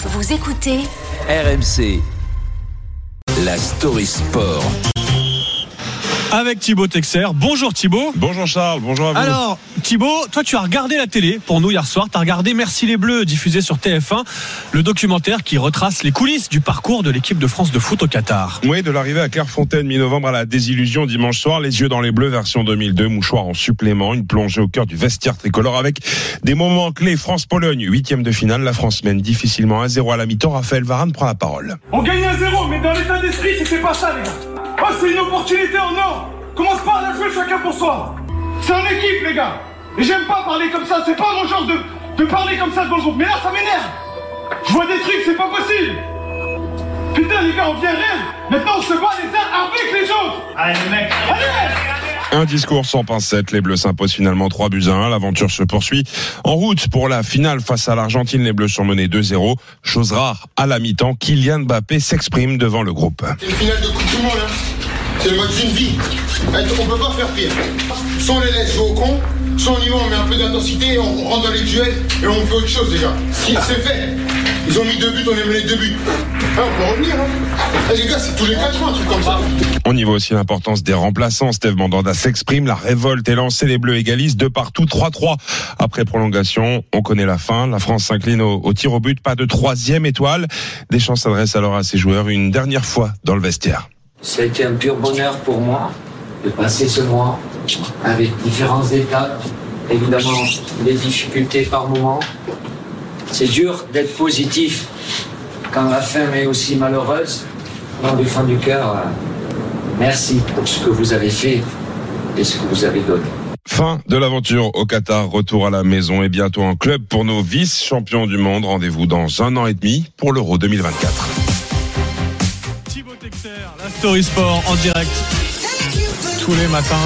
Vous écoutez RMC. La story sport. Avec Thibaut Texer. Bonjour Thibaut. Bonjour Charles, bonjour à vous. Alors Thibaut, toi tu as regardé la télé pour nous hier soir, tu as regardé Merci les Bleus diffusé sur TF1, le documentaire qui retrace les coulisses du parcours de l'équipe de France de foot au Qatar. Oui, de l'arrivée à Clairefontaine mi-novembre à la désillusion dimanche soir, les yeux dans les bleus version 2002, mouchoir en supplément, une plongée au cœur du vestiaire tricolore avec des moments clés. France-Pologne, huitième de finale, la France mène difficilement 1-0 à la mi-temps. Raphaël Varane prend la parole. On gagne à zéro, mais dans l'état d'esprit, c'était pas ça, les gars. Oh, c'est une opportunité en or. Commence pas à la jouer chacun pour soi. C'est en équipe, les gars. Et j'aime pas parler comme ça. C'est pas mon genre de, de parler comme ça dans le groupe. Mais là, ça m'énerve. Je vois des trucs, c'est pas possible. Putain, les gars, on vient rien. Maintenant, on se bat les uns avec les autres. Allez, mec. Allez Un discours sans pincette, les Bleus s'imposent finalement 3 buts à 1. L'aventure se poursuit. En route pour la finale face à l'Argentine, les Bleus sont menés 2-0. Chose rare, à la mi-temps, Kylian Mbappé s'exprime devant le groupe. C'est une finale de Coupe du Monde, hein. C'est le match d'une vie. On peut pas faire pire. Soit on les laisse jouer au con, soit on y va, on met un peu d'intensité, on rentre dans les duels et on fait autre chose déjà. C'est fait. Ils ont mis deux buts, on est mené deux buts. Ah, on peut revenir, hein. Les gars, c'est tous les quatre mois, un truc comme ça. On y voit aussi l'importance des remplaçants. Steve Mandanda s'exprime, la révolte est lancée, les Bleus égalisent de partout 3-3. Après prolongation, on connaît la fin. La France s'incline au, au tir au but, pas de troisième étoile. Deschamps s'adresse alors à ses joueurs une dernière fois dans le vestiaire. Ça a été un pur bonheur pour moi de passer ce mois avec différentes étapes, évidemment des difficultés par moment. C'est dur d'être positif quand la fin est aussi malheureuse. Du fond du cœur, euh, merci pour ce que vous avez fait et ce que vous avez donné. Fin de l'aventure au Qatar, retour à la maison et bientôt en club pour nos vice-champions du monde. Rendez-vous dans un an et demi pour l'Euro 2024. Thibaut Texer, la Story Sport en direct tous les matins.